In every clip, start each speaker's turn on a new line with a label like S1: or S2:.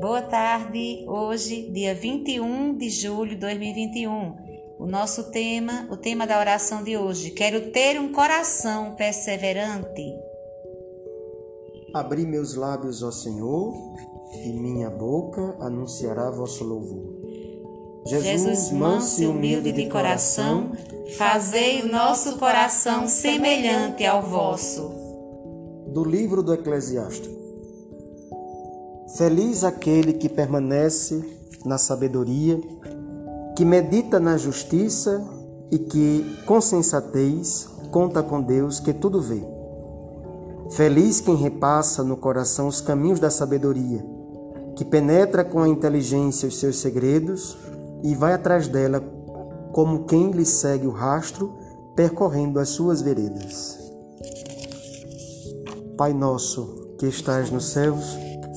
S1: Boa tarde, hoje, dia 21 de julho de 2021. O nosso tema, o tema da oração de hoje, quero ter um coração perseverante.
S2: Abri meus lábios, ó Senhor, e minha boca anunciará vosso louvor.
S1: Jesus, manso e humilde de coração, fazei o nosso coração semelhante ao vosso.
S2: Do livro do Eclesiástico. Feliz aquele que permanece na sabedoria, que medita na justiça e que, com sensatez, conta com Deus que tudo vê. Feliz quem repassa no coração os caminhos da sabedoria, que penetra com a inteligência os seus segredos e vai atrás dela como quem lhe segue o rastro, percorrendo as suas veredas. Pai nosso, que estás nos céus,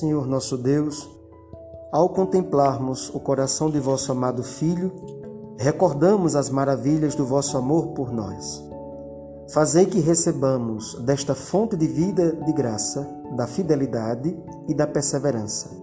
S2: Senhor nosso Deus, ao contemplarmos o coração de vosso amado Filho, recordamos as maravilhas do vosso amor por nós. Fazei que recebamos desta fonte de vida de graça, da fidelidade e da perseverança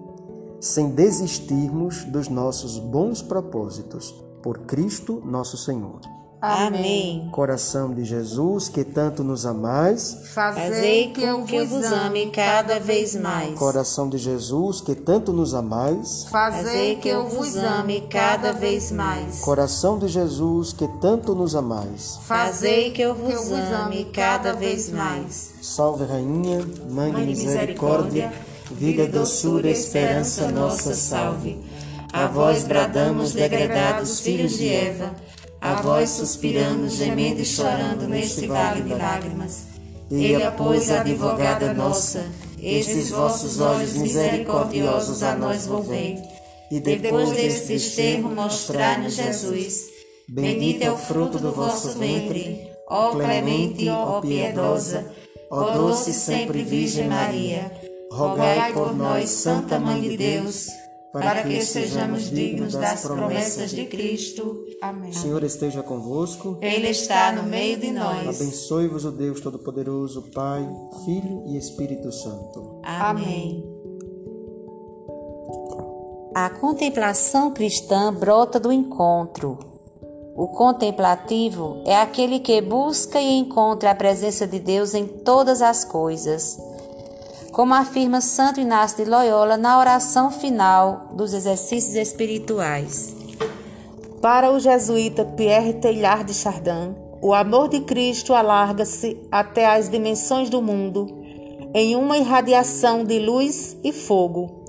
S2: sem desistirmos dos nossos bons propósitos, por Cristo nosso Senhor.
S1: Amém.
S2: Coração de Jesus, que tanto nos amais,
S1: fazei que eu vos ame cada vez mais.
S2: Coração de Jesus, que tanto nos amais,
S1: fazei que eu vos ame cada vez mais.
S2: Coração de Jesus, que tanto nos amais,
S1: fazei que eu vos ame cada vez mais.
S2: Salve, Rainha, Mãe, de misericórdia vida, doçura, esperança nossa, salve. A vós bradamos, degredados filhos de Eva, a vós suspiramos, gemendo e chorando neste vale de lágrimas. Ele, pois, advogada nossa, estes vossos olhos misericordiosos a nós volvei, e depois deste desterro mostrai-nos Jesus. Bendito é o fruto do vosso ventre, ó clemente, ó piedosa, ó doce sempre Virgem Maria rogai por nós, Santa Mãe de Deus, para que sejamos dignos das promessas de Cristo. Amém. O Senhor esteja convosco.
S1: Ele está no meio de nós.
S2: Abençoe-vos o Deus Todo-Poderoso, Pai, Filho e Espírito Santo.
S1: Amém. A contemplação cristã brota do encontro. O contemplativo é aquele que busca e encontra a presença de Deus em todas as coisas como afirma Santo Inácio de Loyola na oração final dos exercícios espirituais.
S3: Para o jesuíta Pierre Teilhard de Chardin, o amor de Cristo alarga-se até as dimensões do mundo em uma irradiação de luz e fogo.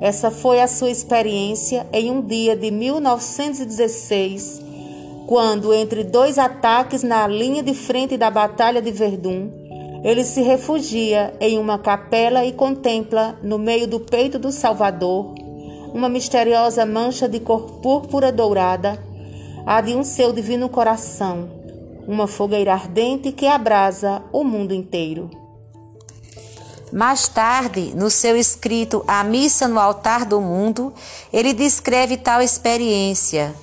S3: Essa foi a sua experiência em um dia de 1916, quando, entre dois ataques na linha de frente da Batalha de Verdun, ele se refugia em uma capela e contempla, no meio do peito do Salvador, uma misteriosa mancha de cor púrpura dourada, a de um seu divino coração, uma fogueira ardente que abrasa o mundo inteiro.
S1: Mais tarde, no seu escrito A Missa no Altar do Mundo, ele descreve tal experiência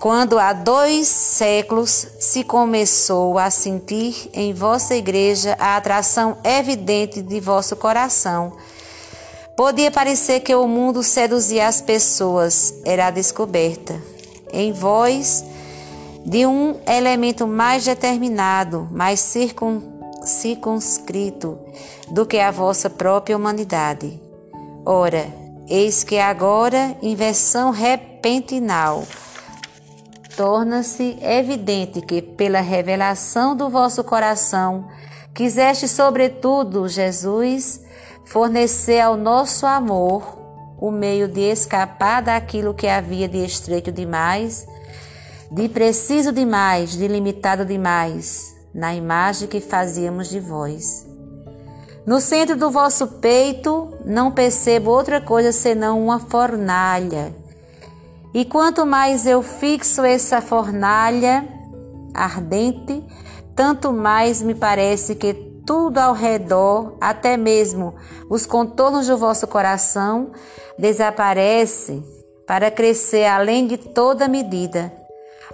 S1: quando há dois séculos se começou a sentir em vossa igreja a atração evidente de vosso coração. Podia parecer que o mundo seduzia as pessoas, era a descoberta. Em vós, de um elemento mais determinado, mais circunscrito do que a vossa própria humanidade. Ora, eis que agora, inversão repentinal, torna-se evidente que, pela revelação do vosso coração, quiseste, sobretudo, Jesus, fornecer ao nosso amor o meio de escapar daquilo que havia de estreito demais, de preciso demais, de limitado demais, na imagem que fazíamos de vós. No centro do vosso peito não percebo outra coisa senão uma fornalha. E quanto mais eu fixo essa fornalha ardente, tanto mais me parece que tudo ao redor, até mesmo os contornos do vosso coração, desaparece para crescer além de toda medida,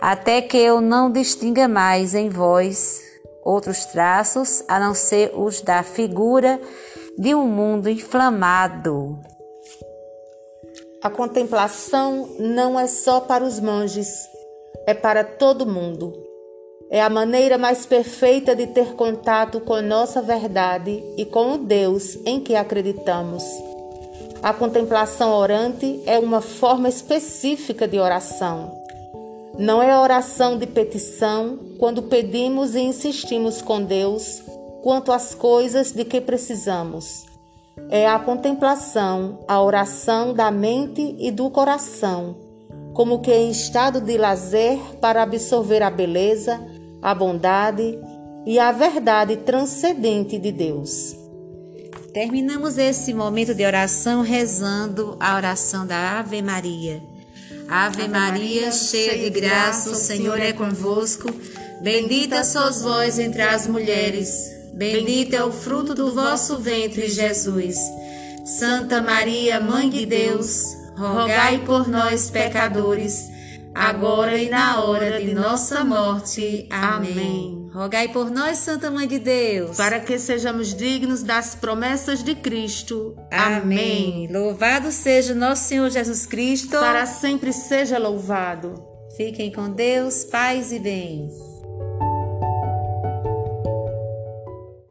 S1: até que eu não distinga mais em vós outros traços a não ser os da figura de um mundo inflamado.
S3: A contemplação não é só para os monges, é para todo mundo. É a maneira mais perfeita de ter contato com nossa verdade e com o Deus em que acreditamos. A contemplação orante é uma forma específica de oração. Não é oração de petição quando pedimos e insistimos com Deus quanto às coisas de que precisamos. É a contemplação, a oração da mente e do coração, como que em estado de lazer para absorver a beleza, a bondade e a verdade transcendente de Deus.
S1: Terminamos esse momento de oração rezando a oração da Ave Maria. Ave Maria, cheia de graça, o Senhor é convosco. Bendita sois vós entre as mulheres. Bendito é o fruto do vosso ventre, Jesus. Santa Maria, Mãe de Deus, rogai por nós, pecadores agora e na hora de nossa morte. Amém. Rogai por nós, Santa Mãe de Deus,
S3: para que sejamos dignos das promessas de Cristo.
S1: Amém. Amém. Louvado seja nosso Senhor Jesus Cristo,
S3: para sempre seja louvado.
S1: Fiquem com Deus, paz e bem.